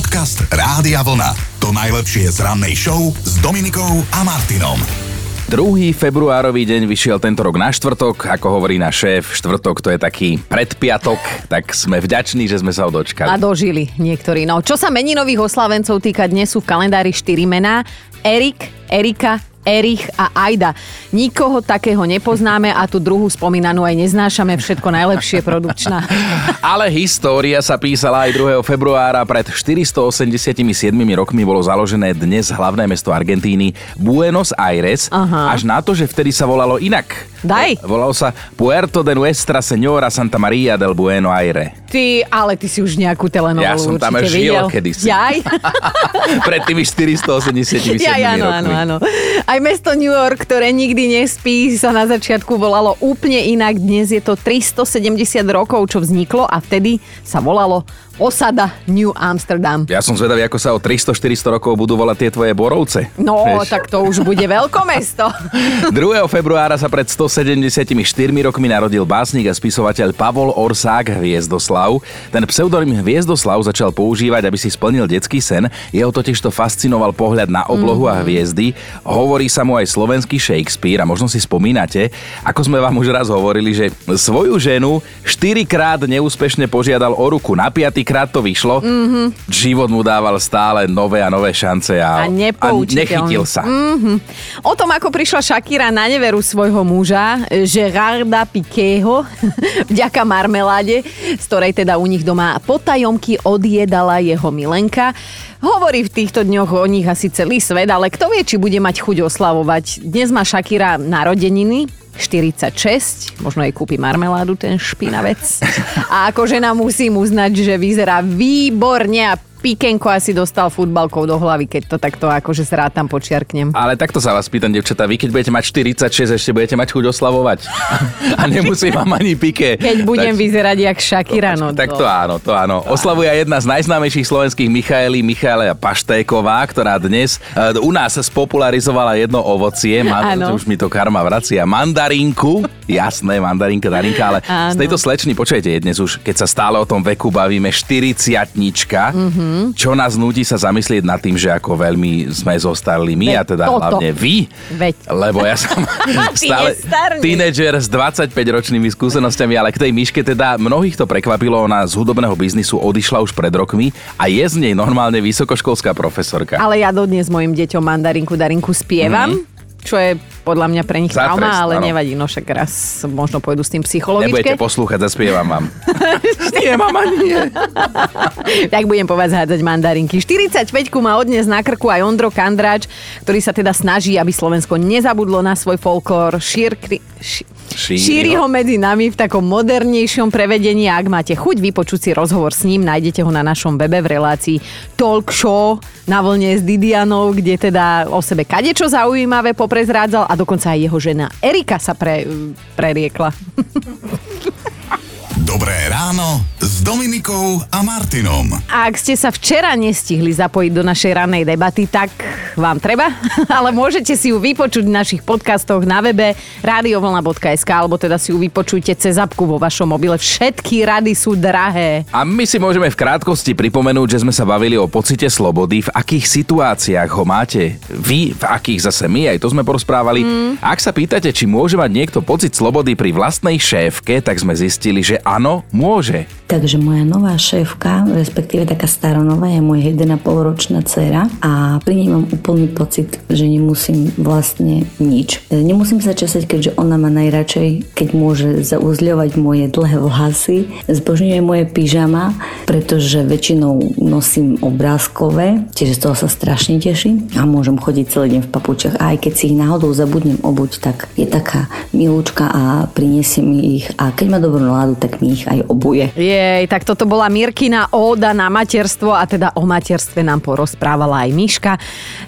Podcast Rádia Vlna. To najlepšie z rannej show s Dominikou a Martinom. 2. februárový deň vyšiel tento rok na štvrtok, ako hovorí náš šéf, štvrtok to je taký predpiatok, tak sme vďační, že sme sa ho dočkali. A dožili niektorí. No, čo sa meninových oslavencov týka, dnes sú v kalendári 4 mená. Erik, Erika, Erich a Aida. Nikoho takého nepoznáme a tú druhú spomínanú aj neznášame. Všetko najlepšie produkčná. Ale história sa písala aj 2. februára. Pred 487 rokmi bolo založené dnes hlavné mesto Argentíny Buenos Aires. Aha. Až na to, že vtedy sa volalo inak. Daj. Volalo sa Puerto de Nuestra Señora Santa Maria del Bueno Aire. Ty, ale ty si už nejakú telenovelu Ja som tam žil videl. kedysi. Jaj? Pred tými 487 Ja, áno, áno, rokmi. áno. Aj mesto New York, ktoré nikdy nespí, sa na začiatku volalo úplne inak. Dnes je to 370 rokov, čo vzniklo a vtedy sa volalo osada New Amsterdam. Ja som zvedavý, ako sa o 300-400 rokov budú volať tie tvoje borovce. No, Vieš. tak to už bude veľkomesto. 2. februára sa pred 174 rokmi narodil básnik a spisovateľ Pavol Orsák Hviezdoslav. Ten pseudonym Hviezdoslav začal používať, aby si splnil detský sen. Jeho totiž to fascinoval pohľad na oblohu a hviezdy. Hovorí sa mu aj slovenský Shakespeare a možno si spomínate, ako sme vám už raz hovorili, že svoju ženu štyrikrát neúspešne požiadal o ruku. Na piatýkrát to vyšlo. Mm-hmm. Život mu dával stále nové a nové šance a, A nepoučiteľný. nechytil sa. Mhm. O tom, ako prišla Shakira na neveru svojho muža, Gerarda Piquého, vďaka marmeláde, z ktorej teda u nich doma potajomky odjedala jeho milenka. Hovorí v týchto dňoch o nich asi celý svet, ale kto vie, či bude mať chuť oslavovať. Dnes má Shakira narodeniny, 46, možno jej kúpi marmeládu ten špinavec. A ako žena musím uznať, že vyzerá výborne a Pikenko asi dostal futbalkou do hlavy, keď to takto akože sa rád tam počiarknem. Ale takto sa vás pýtam, devčatá, vy keď budete mať 46, ešte budete mať chuť oslavovať. A nemusí vám ani pike. Keď budem Tak- vyzerať jak Shakira, no tak to áno, to áno. Oslavuje aj jedna z najznámejších slovenských Michaelí, Michaela Paštéková, ktorá dnes e, u nás spopularizovala jedno ovocie, Áno. už mi to karma vracia, mandarinku, jasné, mandarinka, darinka, ale Áno. z tejto slečny, počujete, je dnes už, keď sa stále o tom veku bavíme, 40 Čo nás nutí sa zamyslieť nad tým, že ako veľmi sme zostarli my Veď a teda toto. hlavne vy. Veď. Lebo ja som stále tínedžer s 25-ročnými skúsenosťami, ale k tej myške teda mnohých to prekvapilo, ona z hudobného biznisu odišla už pred rokmi a je z nej normálne vysokoškolská profesorka. Ale ja dodnes mojim deťom mandarinku darinku spievam. Čo je podľa mňa pre nich Mhm. Za trauma, ale áno. nevadí, no však raz možno pôjdu s tým Nebudete psychologičke. poslúchať, zaspievam vám. nie, mama, nie. tak budem po vás hádzať mandarinky. 45 má odnes na krku aj Ondro Kandráč, ktorý sa teda snaží, aby Slovensko nezabudlo na svoj folklór. Šírkri, ši, Šíri šíri ho. ho medzi nami v takom modernejšom prevedení. Ak máte chuť vypočuť si rozhovor s ním, nájdete ho na našom webe v relácii Talk Show na vlne s Didianou, kde teda o sebe kadečo zaujímavé poprezrádzal a dokonca aj jeho žena Erika sa pre, preriekla. Dobré ráno s Dominikou a Martinom. A ak ste sa včera nestihli zapojiť do našej rannej debaty, tak vám treba, ale môžete si ju vypočuť v našich podcastoch na webe radiovlna.sk alebo teda si ju vypočujte cez apku vo vašom mobile. Všetky rady sú drahé. A my si môžeme v krátkosti pripomenúť, že sme sa bavili o pocite slobody, v akých situáciách ho máte vy, v akých zase my, aj to sme porozprávali. Mm. Ak sa pýtate, či môže mať niekto pocit slobody pri vlastnej šéfke, tak sme zistili, že áno, môže. Takže moja nová šéfka, respektíve taká staronová, je moja 1,5 ročná dcera a pri nej mám úplný pocit, že nemusím vlastne nič. Nemusím sa česať, keďže ona má najradšej, keď môže zauzľovať moje dlhé vlasy. Zbožňuje moje pyžama, pretože väčšinou nosím obrázkové, čiže z toho sa strašne teším a môžem chodiť celý deň v papučiach. A aj keď si ich náhodou zabudnem obuť, tak je taká milúčka a priniesie mi ich a keď má dobrú náladu, tak mi ich aj obuje. Jej, tak toto bola Mirkina óda na materstvo a teda o materstve nám porozprávala aj Miška.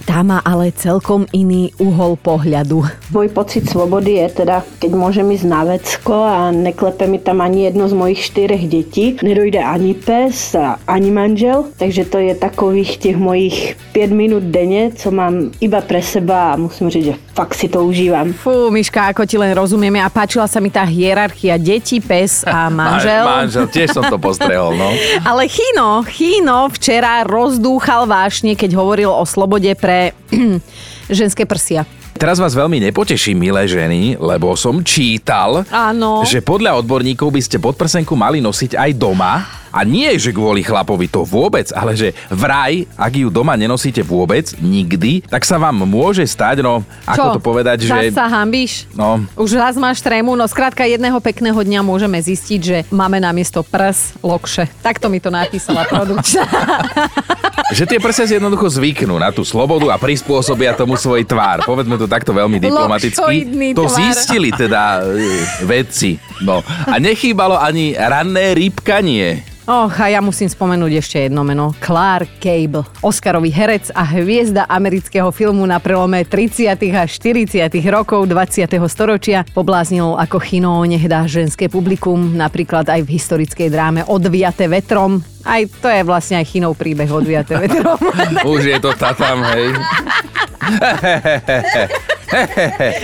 Tá má ale celkom iný uhol pohľadu. Môj pocit slobody je teda, keď môžem ísť na vecko a neklepe mi tam ani jedno z mojich štyrech detí. Nedojde ani pes ani manžel, takže to je takových tých mojich 5 minút denne, co mám iba pre seba a musím říct, že fakt si to užívam. Fú, Miška, ako ti len rozumieme a páčila sa mi tá hierarchia detí, pes a manžel. Aj, manžel, tiež som som to postrehol, no. Ale Chino, Chino včera rozdúchal vášne, keď hovoril o slobode pre ženské prsia. Teraz vás veľmi nepoteší, milé ženy, lebo som čítal, Áno. že podľa odborníkov by ste podprsenku mali nosiť aj doma. A nie, že kvôli chlapovi to vôbec, ale že vraj, ak ju doma nenosíte vôbec, nikdy, tak sa vám môže stať, no, ako to povedať, Zas že... sa hambíš? No, Už raz máš trému, no skrátka jedného pekného dňa môžeme zistiť, že máme namiesto prs lokše. Takto mi to napísala produkčná. že tie prsia si jednoducho zvyknú na tú slobodu a prispôsobia tomu svoj tvár. Povedzme to takto veľmi diplomaticky. To zistili teda e, vedci. No. A nechýbalo ani ranné rýpkanie. Och, a ja musím spomenúť ešte jedno meno. Clark Gable, Oscarový herec a hviezda amerického filmu na prelome 30. a 40. rokov 20. storočia. Pobláznil ako chino nehdá ženské publikum, napríklad aj v historickej dráme Odviate vetrom. Aj to je vlastne aj chinov príbeh Odviate vetrom. Už je to tá tam, hej.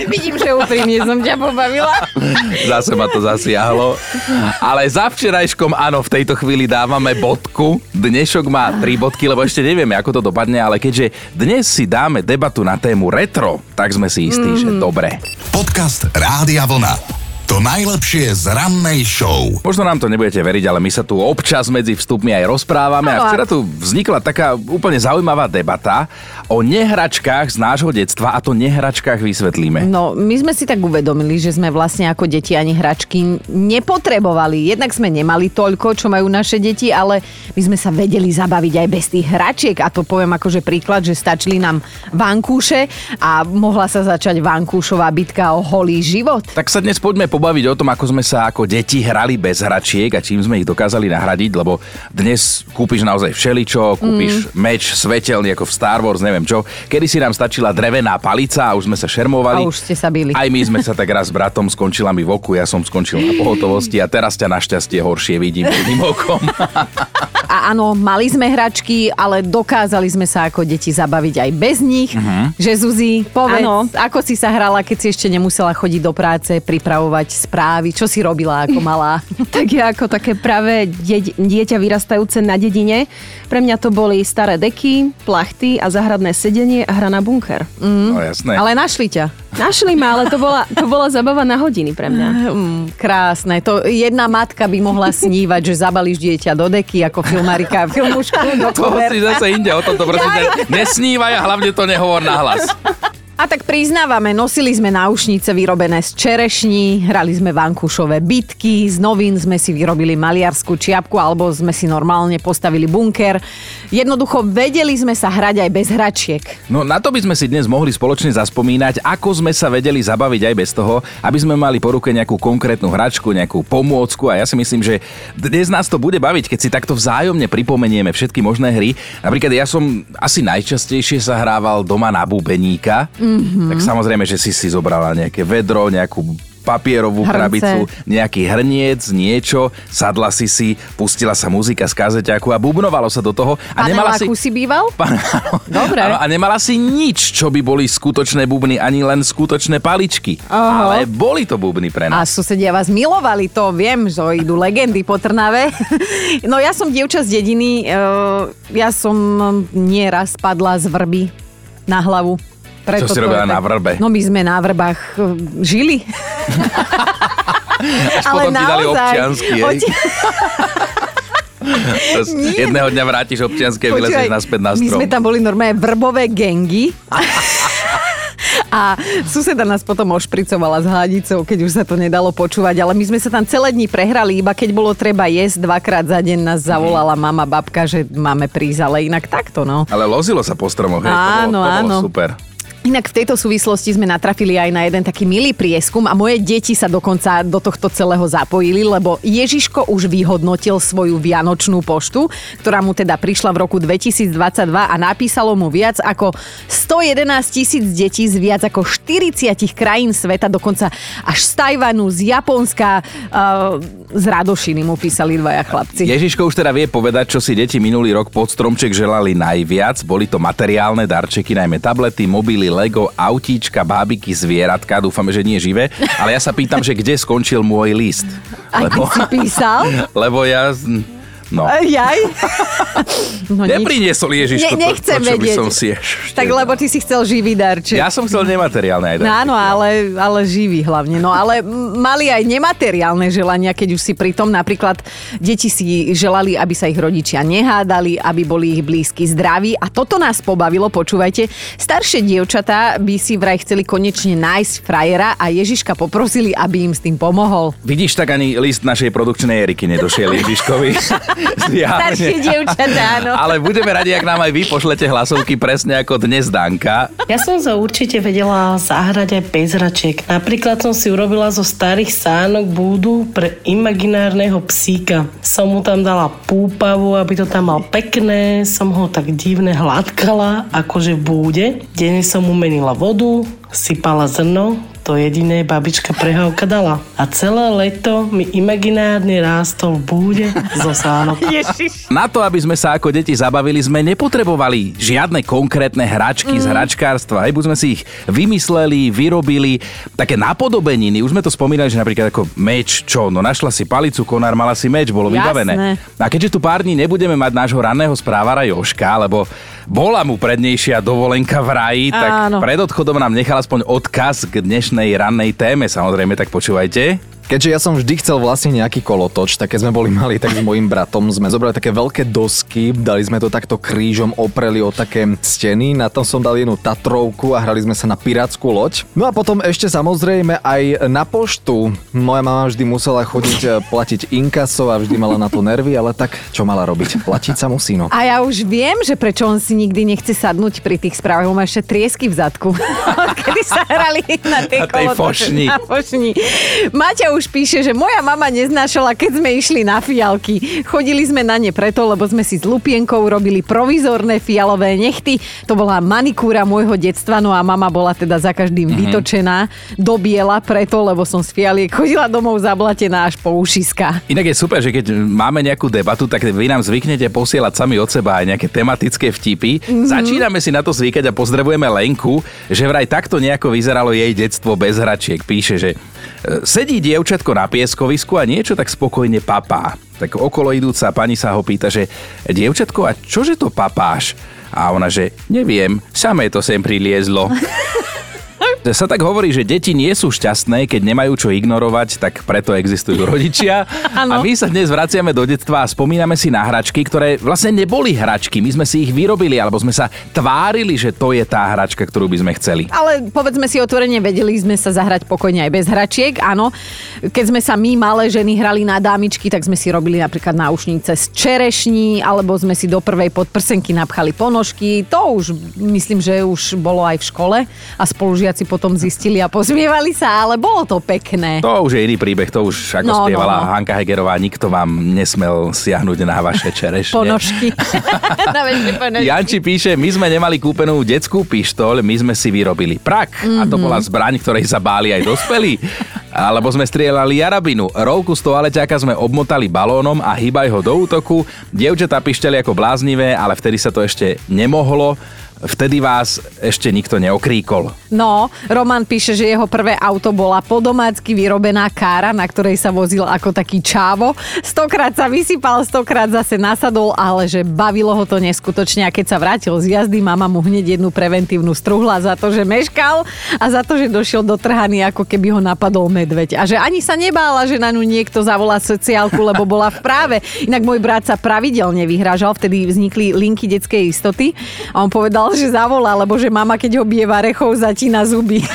Vidím, že úprimne som ťa pobavila. Zase ma to zasiahlo. Ale za včerajškom áno, v tejto chvíli dávame bodku. Dnešok má tri bodky, lebo ešte nevieme, ako to dopadne, ale keďže dnes si dáme debatu na tému retro, tak sme si istí, mm. že dobre. Podcast Rádia Vlna. To najlepšie z rannej show. Možno nám to nebudete veriť, ale my sa tu občas medzi vstupmi aj rozprávame a Áno. včera tu vznikla taká úplne zaujímavá debata o nehračkách z nášho detstva a to nehračkách vysvetlíme. No, my sme si tak uvedomili, že sme vlastne ako deti ani hračky nepotrebovali. Jednak sme nemali toľko, čo majú naše deti, ale my sme sa vedeli zabaviť aj bez tých hračiek. A to poviem akože príklad, že stačili nám vankúše a mohla sa začať vankúšová bitka o holý život. Tak sa dnes poďme pobaviť o tom, ako sme sa ako deti hrali bez hračiek a čím sme ich dokázali nahradiť, lebo dnes kúpiš naozaj všeličo, kúpiš mm. meč svetelný ako v Star Wars, neviem čo. Kedy si nám stačila drevená palica a už sme sa šermovali. A už ste sa bili. Aj my sme sa tak raz s bratom skončila mi v oku, ja som skončil na pohotovosti a teraz ťa našťastie horšie vidím jedným okom. A áno, mali sme hračky, ale dokázali sme sa ako deti zabaviť aj bez nich. Uh-huh. Že Zuzi, povedz, Áno. ako si sa hrala, keď si ešte nemusela chodiť do práce, pripravovať správy, čo si robila ako malá? Tak ja ako také pravé dieť, dieťa vyrastajúce na dedine. Pre mňa to boli staré deky, plachty a záhradné sedenie a hra na bunker. No jasné. ale našli ťa. Našli ma, ale to bola, to bola zabava na hodiny pre mňa. Mm, krásne. To jedna matka by mohla snívať, že zabalíš dieťa do deky ako filmarika filmušku do To si zase inde, o tomto prosím nesnívaj a hlavne to nehovor na hlas. A tak priznávame, nosili sme náušnice vyrobené z čerešní, hrali sme vankúšové bitky, z novín sme si vyrobili maliarskú čiapku alebo sme si normálne postavili bunker. Jednoducho vedeli sme sa hrať aj bez hračiek. No na to by sme si dnes mohli spoločne zaspomínať, ako sme sa vedeli zabaviť aj bez toho, aby sme mali po ruke nejakú konkrétnu hračku, nejakú pomôcku a ja si myslím, že dnes nás to bude baviť, keď si takto vzájomne pripomenieme všetky možné hry. Napríklad ja som asi najčastejšie sa hrával doma na bubeníka, mm-hmm. tak samozrejme, že si si zobrala nejaké vedro, nejakú papierovú Hrnce. krabicu, nejaký hrniec, niečo, sadla si si, pustila sa muzika z kazeťaku a bubnovalo sa do toho. A nemala si... Si býval? Pán, Dobre. A nemala si nič, čo by boli skutočné bubny, ani len skutočné paličky. Aha. Ale boli to bubny pre A nás. susedia vás milovali, to viem, že idú legendy po Trnave. No ja som dievča z dediny, e, ja som nieraz padla z vrby na hlavu. Preto Čo si robila na vrbe? No my sme na vrbách e, žili. Až potom ti dali občiansky, z- Jedného dňa vrátiš občianske a vylezieš naspäť na My strom. sme tam boli normálne vrbové gengy. A suseda nás potom ošpricovala s hladicou, keď už sa to nedalo počúvať, ale my sme sa tam celé dni prehrali, iba keď bolo treba jesť, dvakrát za deň nás zavolala mama, babka, že máme prísť, ale inak takto, no. Ale lozilo sa po stromoch, hej, to bolo, Áno, to bolo áno. super. Inak v tejto súvislosti sme natrafili aj na jeden taký milý prieskum a moje deti sa dokonca do tohto celého zapojili, lebo Ježiško už vyhodnotil svoju vianočnú poštu, ktorá mu teda prišla v roku 2022 a napísalo mu viac ako 111 tisíc detí z viac ako 40 krajín sveta, dokonca až z Tajvanu, z Japonska, uh, z Radošiny mu písali dvaja chlapci. Ježiško už teda vie povedať, čo si deti minulý rok pod stromček želali najviac. Boli to materiálne darčeky, najmä tablety, mobily, Lego, autíčka, bábiky, zvieratka. Dúfame, že nie živé. Ale ja sa pýtam, že kde skončil môj list. A ty si písal? Lebo ja... No. Jaj? No, Nepriniesol Ježiško ne, nechcem to, to, čo vedieť. by som si Tak lebo ty si chcel živý darček. Ja som chcel nemateriálne aj No darčeky. áno, ale, ale živý hlavne. No ale mali aj nemateriálne želania, keď už si pri tom napríklad deti si želali, aby sa ich rodičia nehádali, aby boli ich blízky zdraví. A toto nás pobavilo, počúvajte. Staršie dievčatá by si vraj chceli konečne nájsť frajera a Ježiška poprosili, aby im s tým pomohol. Vidíš, tak ani list našej produkčnej Eriky nedošiel Ježiškovi. Zjavne. Staršie dievčatá, áno. Ale budeme radi, ak nám aj vy pošlete hlasovky presne ako dnes Danka. Ja som sa určite vedela zahrať aj bez hračiek. Napríklad som si urobila zo starých sánok búdu pre imaginárneho psíka. Som mu tam dala púpavu, aby to tam mal pekné. Som ho tak divne hladkala, akože v búde. Denne som mu menila vodu, sypala zrno, to jediné babička prehávka dala. A celé leto mi imaginárne rástol v búde zo sánok. Na to, aby sme sa ako deti zabavili, sme nepotrebovali žiadne konkrétne hračky mm. z hračkárstva. Hej, buď sme si ich vymysleli, vyrobili, také napodobeniny. Už sme to spomínali, že napríklad ako meč, čo? No našla si palicu, konár, mala si meč, bolo Jasné. vybavené. A keďže tu pár dní nebudeme mať nášho ranného správara Joška, lebo bola mu prednejšia dovolenka v raji, tak Áno. pred odchodom nám nechal aspoň odkaz k dnešnej rannej téme. Samozrejme, tak počúvajte. Keďže ja som vždy chcel vlastne nejaký kolotoč, tak keď sme boli mali, tak s mojim bratom sme zobrali také veľké dosky, dali sme to takto krížom, opreli o také steny, na tom som dal jednu Tatrovku a hrali sme sa na pirátsku loď. No a potom ešte samozrejme aj na poštu. Moja mama vždy musela chodiť e, platiť inkaso a vždy mala na to nervy, ale tak čo mala robiť? Platiť sa musí, no. A ja už viem, že prečo on si nikdy nechce sadnúť pri tých správach. On má ešte triesky v zadku. Kedy sa hrali na tej, Na tej kolotoče- fošni. Na fošni. Maťa už píše, že moja mama neznášala, keď sme išli na fialky. Chodili sme na ne preto, lebo sme si s lupienkou robili provizorné fialové nechty. To bola manikúra môjho detstva, no a mama bola teda za každým mm-hmm. vytočená do biela preto, lebo som z fialiek chodila domov zablatená až po ušiska. Inak je super, že keď máme nejakú debatu, tak vy nám zvyknete posielať sami od seba aj nejaké tematické vtipy. Mm-hmm. Začíname si na to zvykať a pozdravujeme Lenku, že vraj takto nejako vyzeralo jej detstvo bez hračiek. Píše, že sedí dievčatko na pieskovisku a niečo tak spokojne papá. Tak okolo idúca pani sa ho pýta, že dievčatko, a čože to papáš? A ona, že neviem, samé to sem priliezlo. Sa tak hovorí, že deti nie sú šťastné, keď nemajú čo ignorovať, tak preto existujú rodičia. a my sa dnes vraciame do detstva a spomíname si na hračky, ktoré vlastne neboli hračky. My sme si ich vyrobili, alebo sme sa tvárili, že to je tá hračka, ktorú by sme chceli. Ale povedzme si otvorene, vedeli sme sa zahrať pokojne aj bez hračiek, áno. Keď sme sa my, malé ženy, hrali na dámičky, tak sme si robili napríklad náušnice z čerešní, alebo sme si do prvej podprsenky napchali ponožky. To už, myslím, že už bolo aj v škole a spolužiaci potom zistili a pozmievali sa, ale bolo to pekné. To už je iný príbeh, to už ako No, no, spievala no. Hanka Hegerová, nikto vám nesmel siahnuť na vaše čerešne. Ponožky. na ponožky. Janči píše, my sme nemali kúpenú detskú pištoľ, my sme si vyrobili prak. Mm-hmm. A to bola zbraň, ktorej sa báli aj dospelí. Alebo sme strieľali jarabinu. Rovku z toaleťáka sme obmotali balónom a hýbaj ho do útoku. Dievčatá pišteli ako bláznivé, ale vtedy sa to ešte nemohlo. Vtedy vás ešte nikto neokríkol. No, Roman píše, že jeho prvé auto bola podomácky vyrobená kára, na ktorej sa vozil ako taký čávo. Stokrát sa vysypal, stokrát zase nasadol, ale že bavilo ho to neskutočne a keď sa vrátil z jazdy, mama mu hneď jednu preventívnu struhla za to, že meškal a za to, že došiel do trhany, ako keby ho napadol medveď. A že ani sa nebála, že na ňu niekto zavolá sociálku, lebo bola v práve. Inak môj brat sa pravidelne vyhrážal, vtedy vznikli linky detskej istoty a on povedal, že zavolá, lebo že mama, keď ho bije varechou, zatína zuby.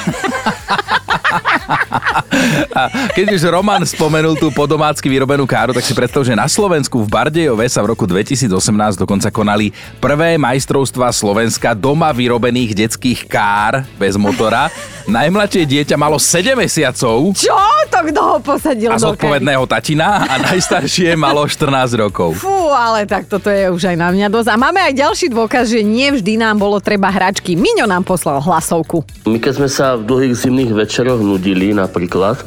A keď už Roman spomenul tú podomácky vyrobenú káru, tak si predstav, že na Slovensku v Bardejove sa v roku 2018 dokonca konali prvé majstrovstvá Slovenska doma vyrobených detských kár bez motora. Najmladšie dieťa malo 7 mesiacov Čo? To kto ho posadil a zodpovedného tatina a najstaršie malo 14 rokov. Fú, ale tak toto je už aj na mňa dosť. A máme aj ďalší dôkaz, že nie vždy nám bolo treba hračky. Miňo nám poslal hlasovku. My keď sme sa v dlhých zimných večeroch nudili napríklad,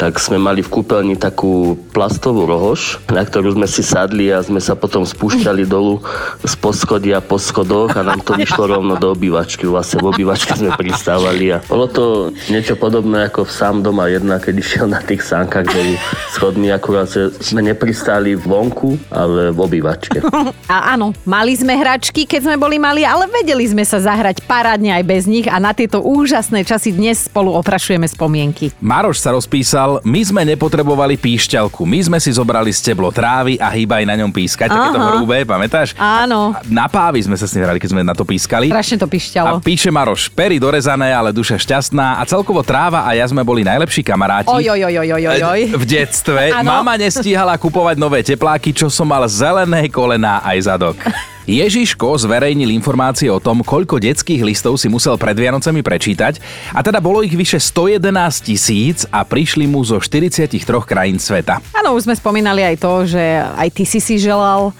tak sme mali v kúpeľni takú plastovú rohož, na ktorú sme si sadli a sme sa potom spúšťali dolu z poschodia po schodoch a nám to vyšlo rovno do obývačky. Vlastne v obývačke sme pristávali a bolo to niečo podobné ako v sám doma jedna, keď išiel na tých sánkach dolu schodmi, akurát sme nepristáli vonku, ale v obývačke. A áno, mali sme hračky, keď sme boli mali, ale vedeli sme sa zahrať parádne aj bez nich a na tieto úžasné časy dnes spolu oprašujeme spomienky. Maroš sa rozpísal, my sme nepotrebovali píšťalku, my sme si zobrali steblo trávy a hýbaj na ňom pískať, takéto hrubé, pamätáš? Áno. Na pávy sme sa s ním hrali, keď sme na to pískali. Strašne to A pišťalo. píše Maroš, pery dorezané, ale duša šťastná a celkovo tráva a ja sme boli najlepší kamaráti. Oj, oj, oj, oj, oj. V detstve mama nestíhala kupovať nové tepláky, čo som mal zelené kolená aj zadok. Ježiško zverejnil informácie o tom, koľko detských listov si musel pred Vianocami prečítať a teda bolo ich vyše 111 tisíc a prišli mu zo 43 krajín sveta. Áno, už sme spomínali aj to, že aj ty si si želal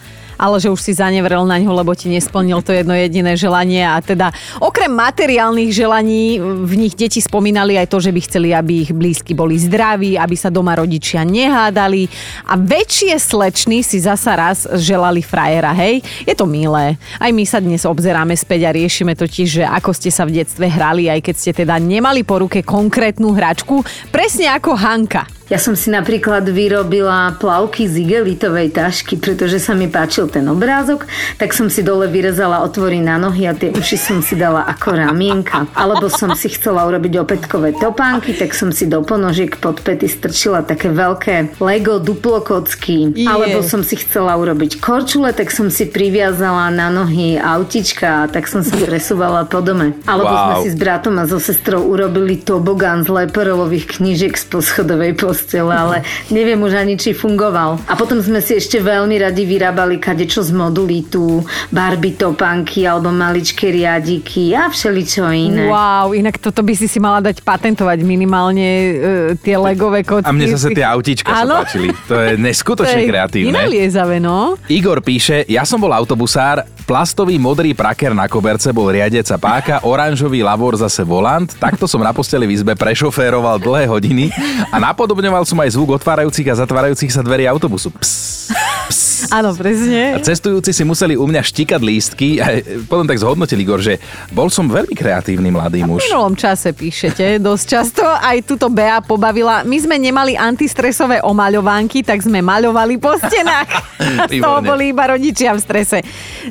ale že už si zanevrel na ňo, lebo ti nesplnil to jedno jediné želanie a teda okrem materiálnych želaní v nich deti spomínali aj to, že by chceli, aby ich blízky boli zdraví, aby sa doma rodičia nehádali a väčšie slečny si zasa raz želali frajera, hej? Je to milé. Aj my sa dnes obzeráme späť a riešime totiž, že ako ste sa v detstve hrali, aj keď ste teda nemali po ruke konkrétnu hračku, presne ako Hanka. Ja som si napríklad vyrobila plavky z igelitovej tašky, pretože sa mi páčil ten obrázok, tak som si dole vyrezala otvory na nohy a tie uši som si dala ako ramienka. Alebo som si chcela urobiť opätkové topánky, tak som si do ponožiek pod pety strčila také veľké Lego duplokocky. Je. Alebo som si chcela urobiť korčule, tak som si priviazala na nohy autička a tak som sa presúvala po dome. Alebo Wow. sme si s bratom a so sestrou urobili tobogán z leperolových knížiek z poschodovej postele, ale neviem už ani, či fungoval. A potom sme si ešte veľmi radi vyrábali kadečo z modulitu, Barbie topánky alebo maličké riadiky a všeličo iné. Wow, inak toto by si si mala dať patentovať minimálne e, tie legové kocky. A mne zase tie autíčka sa Áno. páčili. To je neskutočne kreatívne. Vynaliezavé, no. Igor píše, ja som bol autobusár, plastový modrý praker na koberce bol riadeca páka, oranžový lavor zase volant, takto som na posteli v izbe prešoféroval dlhé hodiny a napodobňoval som aj zvuk otvárajúcich a zatvárajúcich sa dverí autobusu. Ps, ps. Áno, presne. A cestujúci si museli u mňa štikať lístky a potom tak zhodnotil Igor, že bol som veľmi kreatívny mladý V muž. minulom čase píšete dosť často. Aj tuto Bea pobavila. My sme nemali antistresové omaľovánky, tak sme maľovali po stenách. A z toho Výborne. boli iba rodičia v strese.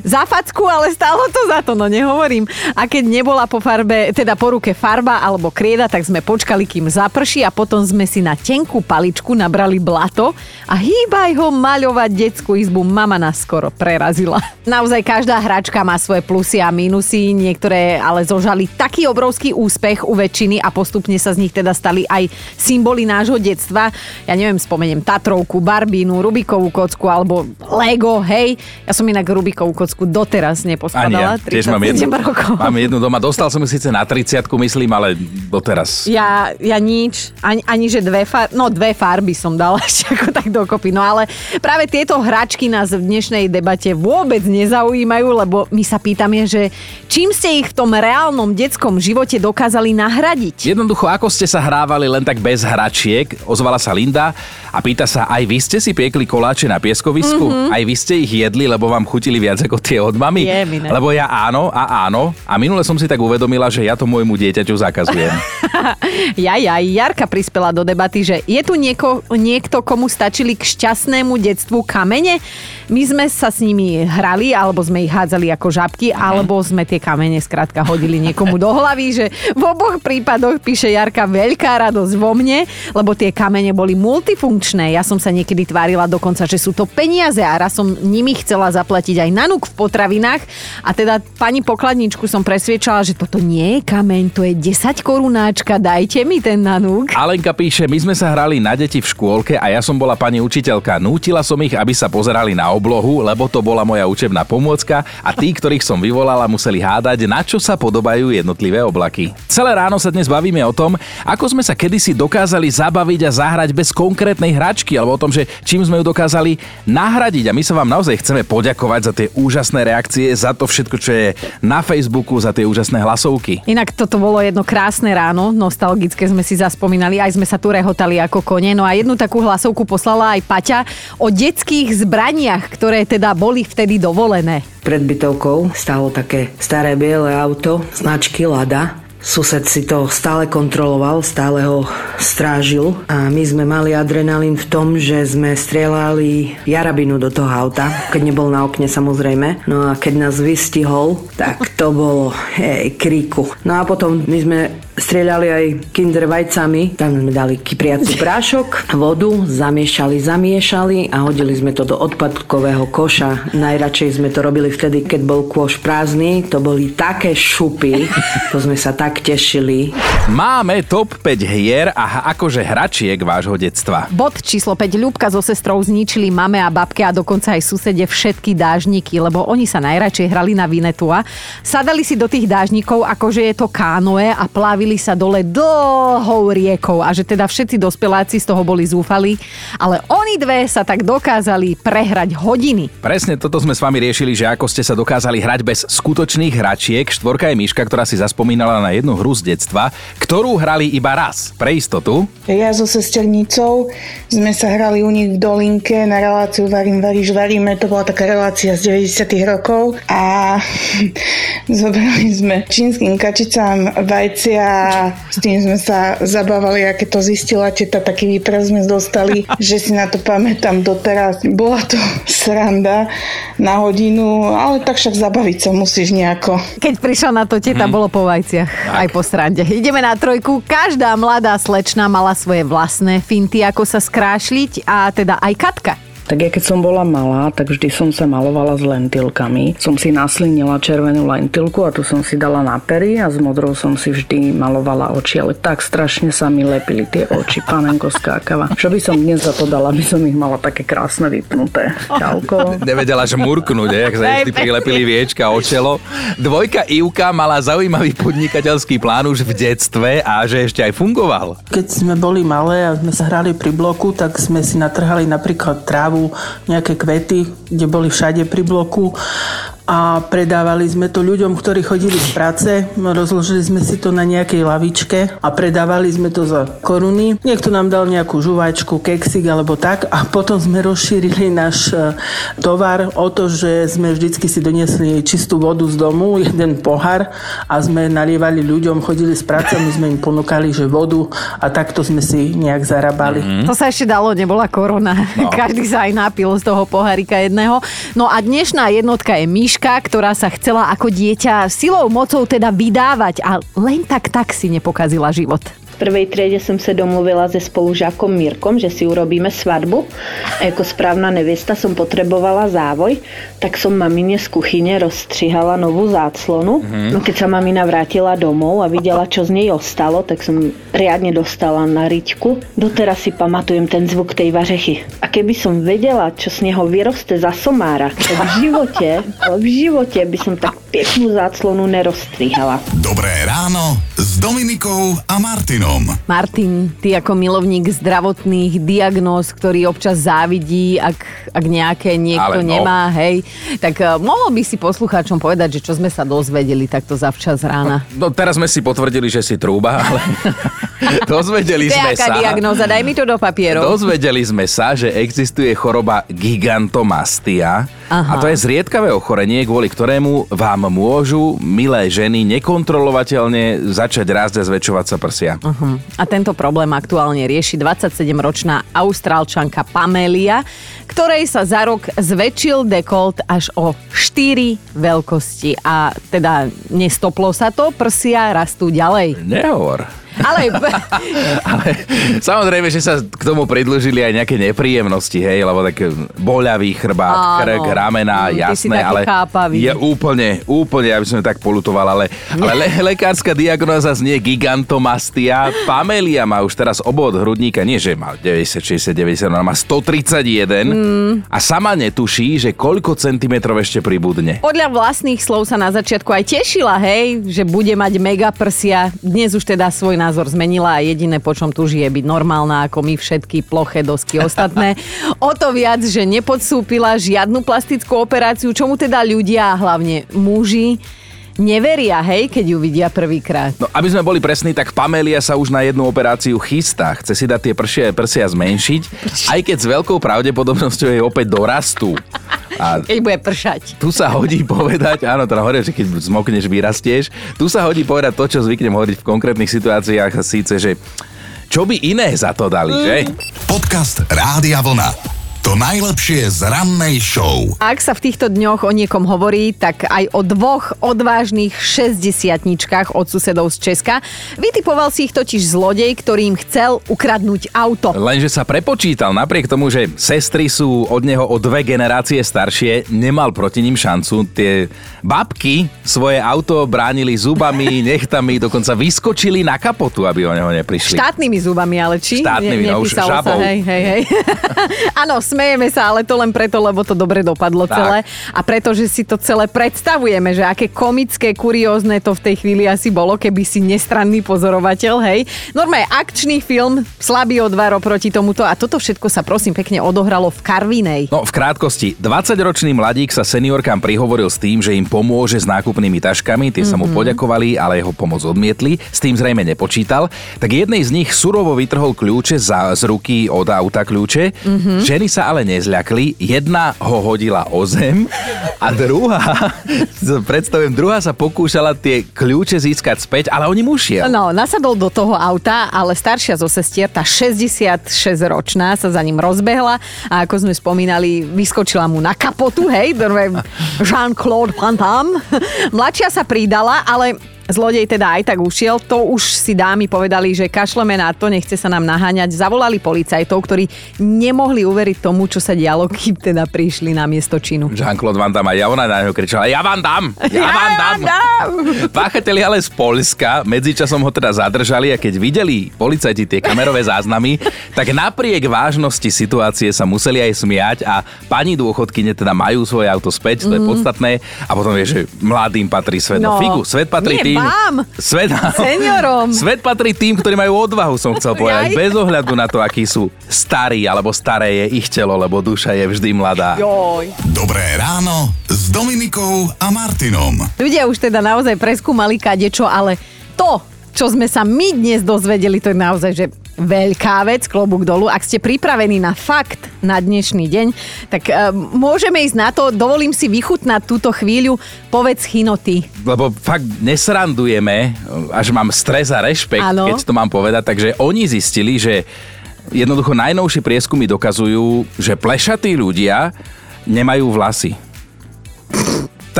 Za facku, ale stálo to za to, no nehovorím. A keď nebola po farbe, teda po ruke farba alebo krieda, tak sme počkali, kým zaprší a potom sme si na tenkú paličku nabrali blato a hýbaj ho maľovať detskú izbu. Mama nás skoro prerazila. Naozaj každá hračka má svoje plusy a mínusy, niektoré ale zožali taký obrovský úspech u väčšiny a postupne sa z nich teda stali aj symboly nášho detstva. Ja neviem, spomeniem Tatrovku, Barbínu, Rubikovú kocku alebo Lego, hej. Ja som inak Rubikovú kocku doteraz Ani neposkladala. ja, tiež mám 37 jednu, rokov. mám jednu doma. Dostal som ju síce na 30 myslím, ale doteraz. Ja, ja nič, ani, ani že dve farby, no dve farby som dala ešte ako tak dokopy, no ale práve tieto hračky nás v dnešnej debate vôbec nezaujímajú, lebo my sa pýtame, že čím ste ich v tom reálnom detskom živote dokázali nahradiť? Jednoducho, ako ste sa hrávali len tak bez hračiek, ozvala sa Linda a pýta sa, aj vy ste si piekli koláče na pieskovisku? Mhm. Aj vy ste ich jedli, lebo vám chutili viac ako tie od mami? Je. Lebo ja áno a áno. A minule som si tak uvedomila, že ja to môjmu dieťaťu zakazujem. Ja, ja, Jarka prispela do debaty, že je tu nieko, niekto, komu stačili k šťastnému detstvu kamene? My sme sa s nimi hrali, alebo sme ich hádzali ako žabky, alebo sme tie kamene skrátka hodili niekomu do hlavy, že v oboch prípadoch píše Jarka veľká radosť vo mne, lebo tie kamene boli multifunkčné. Ja som sa niekedy tvárila dokonca, že sú to peniaze a raz som nimi chcela zaplatiť aj nanúk v potravinách a teda pani pokladničku som presviečala, že toto nie je kameň, to je 10 korunáčka, dajte mi ten nanúk. Alenka píše, my sme sa hrali na deti v škôlke a ja som bola pani učiteľka. Nútila som ich, aby sa pozerali na oblohu, lebo to bola moja učebná pomôcka a tí, ktorých som vyvolala, museli hádať, na čo sa podobajú jednotlivé oblaky. Celé ráno sa dnes bavíme o tom, ako sme sa kedysi dokázali zabaviť a zahrať bez konkrétnej hračky, alebo o tom, že čím sme ju dokázali nahradiť. A my sa vám naozaj chceme poďakovať za tie úžasné reakcie, za to všetko, čo je na Facebooku, za tie úžasné hlasovky. Inak toto bolo jedno krásne ráno, nostalgické sme si zaspomínali, aj sme sa tu rehotali ako kone. No a jednu takú hlasovku poslala aj Paťa o detských zbraniach, ktoré teda boli vtedy dovolené. Pred bytovkou stálo také staré biele auto značky Lada Sused si to stále kontroloval, stále ho strážil a my sme mali adrenalín v tom, že sme strieľali jarabinu do toho auta, keď nebol na okne samozrejme. No a keď nás vystihol, tak to bolo hej, kríku. No a potom my sme strieľali aj kinder vajcami, tam sme dali kypriaci prášok, vodu, zamiešali, zamiešali a hodili sme to do odpadkového koša. Najradšej sme to robili vtedy, keď bol kôš prázdny, to boli také šupy, to sme sa tak tešili. Máme top 5 hier a akože hračiek vášho detstva. Bod číslo 5. Ľubka so sestrou zničili mame a babke a dokonca aj susede všetky dážniky, lebo oni sa najradšej hrali na Vinetua. Sadali si do tých dážnikov, akože je to kánoe a plávili sa dole dlhou riekou a že teda všetci dospeláci z toho boli zúfali, ale oni dve sa tak dokázali prehrať hodiny. Presne toto sme s vami riešili, že ako ste sa dokázali hrať bez skutočných hračiek. Štvorka je Miška, ktorá si zaspomínala na jednu hru z detstva, ktorú hrali iba raz. Pre istotu. Ja so sesternicou sme sa hrali u nich v Dolinke na reláciu Varím, varíš, varíme. To bola taká relácia z 90 rokov a zobrali sme čínskym kačicám vajcia a s tým sme sa zabávali, aké to zistila teta, taký výpras sme dostali, že si na to pamätám doteraz. Bola to sranda na hodinu, ale tak však zabaviť sa musíš nejako. Keď prišla na to teta, hmm. bolo po vajciach, tak. Aj po srande. Ideme na trojku. Každá mladá slečna mala svoje vlastné finty, ako sa skrášliť a teda aj Katka tak ja keď som bola malá, tak vždy som sa malovala s lentilkami. Som si naslinila červenú lentilku a tu som si dala na pery a s modrou som si vždy malovala oči, ale tak strašne sa mi lepili tie oči, panenko skákava. Čo by som dnes za to dala, by som ich mala také krásne vypnuté. Čauko. Nevedela, že murknúť, jak sa ešte prilepili viečka o čelo. Dvojka Ivka mala zaujímavý podnikateľský plán už v detstve a že ešte aj fungoval. Keď sme boli malé a sme sa hrali pri bloku, tak sme si natrhali napríklad trávu nejaké kvety, kde boli všade pri bloku a predávali sme to ľuďom, ktorí chodili z práce. Rozložili sme si to na nejakej lavičke a predávali sme to za koruny. Niekto nám dal nejakú žuvačku, keksik alebo tak a potom sme rozšírili náš e, tovar o to, že sme vždycky si doniesli čistú vodu z domu, jeden pohár a sme nalievali ľuďom, chodili z práce, my sme im ponúkali, že vodu a takto sme si nejak zarábali. Mm-hmm. To sa ešte dalo, nebola korona. No. Každý sa aj napil z toho pohárika jedného. No a dnešná jednotka je myš Anička, ktorá sa chcela ako dieťa silou mocou teda vydávať a len tak tak si nepokazila život prvej triede som sa domluvila se spolužákom Mírkom, že si urobíme svadbu. A ako správna neviesta som potrebovala závoj, tak som mamine z kuchyne rozstřihala novú záclonu. Mm-hmm. No keď sa mamina vrátila domov a videla, čo z nej ostalo, tak som riadne dostala na riťku. Doteraz si pamatujem ten zvuk tej vařechy. A keby som vedela, čo z neho vyroste za somára, tak v živote, v živote by som tak peknú záclonu nerozstrihala. Dobré ráno Dominikou a Martinom. Martin, ty ako milovník zdravotných diagnóz, ktorý občas závidí, ak, ak nejaké niekto no. nemá, hej, tak uh, mohol by si poslucháčom povedať, že čo sme sa dozvedeli takto zavčas rána? No, no teraz sme si potvrdili, že si trúba, ale dozvedeli sme sa... diagnóza? Daj mi to do papierov. Dozvedeli sme sa, že existuje choroba gigantomastia, Aha. A to je zriedkavé ochorenie, kvôli ktorému vám môžu milé ženy nekontrolovateľne začať rásť a zväčšovať sa prsia. Uh-huh. A tento problém aktuálne rieši 27-ročná austrálčanka Pamelia, ktorej sa za rok zväčšil dekolt až o 4 veľkosti. A teda nestoplo sa to, prsia rastú ďalej. Nehovor. Ale... ale samozrejme, že sa k tomu pridlžili aj nejaké nepríjemnosti, hej, lebo tak boľavý chrbát, Áno. krk, ramena, mm, jasné, ale chápavý. je úplne, úplne, aby som tak polutoval, ale, ale le, lekárska diagnoza znie gigantomastia. Pamelia má už teraz obod hrudníka, nie že má 90, 60, 90, ona má 131 mm. a sama netuší, že koľko centimetrov ešte pribudne. Podľa vlastných slov sa na začiatku aj tešila, hej, že bude mať mega prsia. Dnes už teda svoj názor zmenila a jediné, po čom tu žije byť normálna ako my všetky ploché dosky ostatné. O to viac, že nepodsúpila žiadnu plastickú operáciu, čomu teda ľudia, a hlavne muži, neveria, hej, keď ju vidia prvýkrát. No, aby sme boli presní, tak Pamelia sa už na jednu operáciu chystá. Chce si dať tie pršie prsia zmenšiť, aj keď s veľkou pravdepodobnosťou jej opäť dorastú. A keď bude pršať. Tu sa hodí povedať, áno, teda hovorí, že keď zmokneš, vyrastieš. Tu sa hodí povedať to, čo zvyknem hovoriť v konkrétnych situáciách, síce, že čo by iné za to dali, mm. že? Podcast Rádia Vlna. To najlepšie z rannej show. Ak sa v týchto dňoch o niekom hovorí, tak aj o dvoch odvážnych 60 od susedov z Česka. Vytipoval si ich totiž zlodej, ktorý im chcel ukradnúť auto. Lenže sa prepočítal, napriek tomu, že sestry sú od neho o dve generácie staršie, nemal proti ním šancu. Tie babky svoje auto bránili zubami, nechtami, dokonca vyskočili na kapotu, aby o neho neprišli. Štátnymi zubami, ale či? Štátnymi, ne, no už žabou. Sa, hej, hej, hej. Áno, smejeme sa, ale to len preto, lebo to dobre dopadlo tak. celé. A preto, že si to celé predstavujeme, že aké komické, kuriózne to v tej chvíli asi bolo, keby si nestranný pozorovateľ, hej. Normálne akčný film, slabý odvar oproti tomuto a toto všetko sa prosím pekne odohralo v Karvinej. No v krátkosti, 20-ročný mladík sa seniorkám prihovoril s tým, že im pomôže s nákupnými taškami, tie mm-hmm. sa mu mhm. poďakovali, ale jeho pomoc odmietli, s tým zrejme nepočítal. Tak jednej z nich surovo vytrhol kľúče za, z ruky od auta kľúče. Mm-hmm. Ženy sa ale nezľakli. Jedna ho hodila o zem a druhá, predstavujem, druhá sa pokúšala tie kľúče získať späť, ale oni mu šiel. No, nasadol do toho auta, ale staršia zo sestier, tá 66-ročná, sa za ním rozbehla a ako sme spomínali, vyskočila mu na kapotu, hej, Jean-Claude Van Damme. Mladšia sa pridala, ale Zlodej teda aj tak ušiel, to už si dámy povedali, že kašleme na to, nechce sa nám naháňať. Zavolali policajtov, ktorí nemohli uveriť tomu, čo sa dialo, kým teda prišli na miesto činu. Jean-Claude Van Damme a ja ona na neho kričala, ja vám dám, ja, ja vám dám. dám. Páchatelia ale z Polska, medzičasom ho teda zadržali a keď videli policajti tie kamerové záznamy, tak napriek vážnosti situácie sa museli aj smiať a pani dôchodkyne teda majú svoje auto späť, to mm. je mhm. podstatné a potom je, že mladým patrí svet. No, no figu, svet patrí tým, vám, svet, seniorom. Svet patrí tým, ktorí majú odvahu, som chcel povedať. Bez ohľadu na to, akí sú starí alebo staré je ich telo, lebo duša je vždy mladá. Joj. Dobré ráno s Dominikou a Martinom. Ľudia už teda naozaj preskúmali kadečo, ale to, čo sme sa my dnes dozvedeli, to je naozaj, že veľká vec, klobúk dolu. Ak ste pripravení na fakt na dnešný deň, tak uh, môžeme ísť na to. Dovolím si vychutnať túto chvíľu. Povedz chinoty. Lebo fakt nesrandujeme, až mám stres a rešpekt, ano. keď to mám povedať. Takže oni zistili, že jednoducho najnovšie prieskumy dokazujú, že plešatí ľudia nemajú vlasy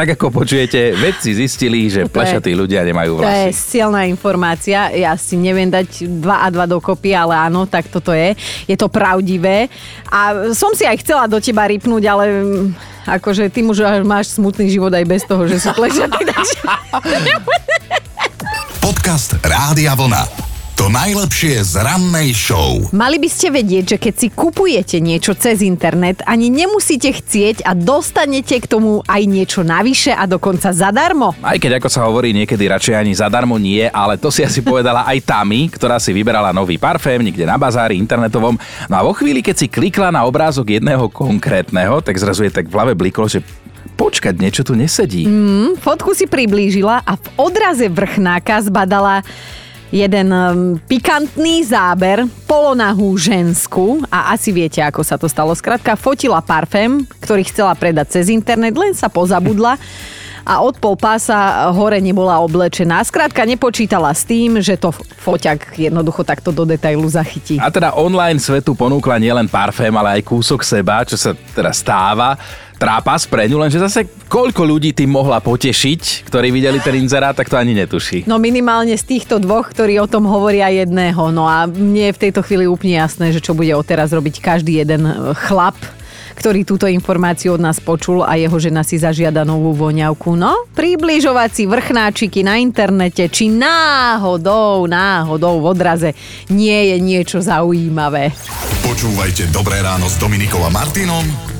tak ako počujete, vedci zistili, že plešatí ľudia nemajú vlasy. To je silná informácia. Ja si neviem dať 2 a 2 dokopy, ale áno, tak toto je. Je to pravdivé. A som si aj chcela do teba rypnúť, ale mm, akože ty už máš smutný život aj bez toho, že sú plešatí. Podcast Rádia Vlna. To najlepšie z rannej show. Mali by ste vedieť, že keď si kupujete niečo cez internet, ani nemusíte chcieť a dostanete k tomu aj niečo navyše a dokonca zadarmo. Aj keď ako sa hovorí niekedy radšej ani zadarmo nie, ale to si asi povedala aj Tami, ktorá si vyberala nový parfém niekde na bazári internetovom. No a vo chvíli, keď si klikla na obrázok jedného konkrétneho, tak zrazu je tak v hlave bliklo, že počkať, niečo tu nesedí. Mm, fotku si priblížila a v odraze vrchnáka zbadala jeden um, pikantný záber, polonahú žensku a asi viete, ako sa to stalo. Skrátka, fotila parfém, ktorý chcela predať cez internet, len sa pozabudla a od pol pása hore nebola oblečená. Skrátka nepočítala s tým, že to foťak jednoducho takto do detailu zachytí. A teda online svetu ponúkla nielen parfém, ale aj kúsok seba, čo sa teda stáva trápas pre ňu, lenže zase koľko ľudí tým mohla potešiť, ktorí videli ten inzerát, tak to ani netuší. No minimálne z týchto dvoch, ktorí o tom hovoria jedného. No a mne je v tejto chvíli úplne jasné, že čo bude odteraz robiť každý jeden e, chlap, ktorý túto informáciu od nás počul a jeho žena si zažiada novú voňavku. No, približovať si vrchnáčiky na internete, či náhodou, náhodou v odraze nie je niečo zaujímavé. Počúvajte Dobré ráno s Dominikom a Martinom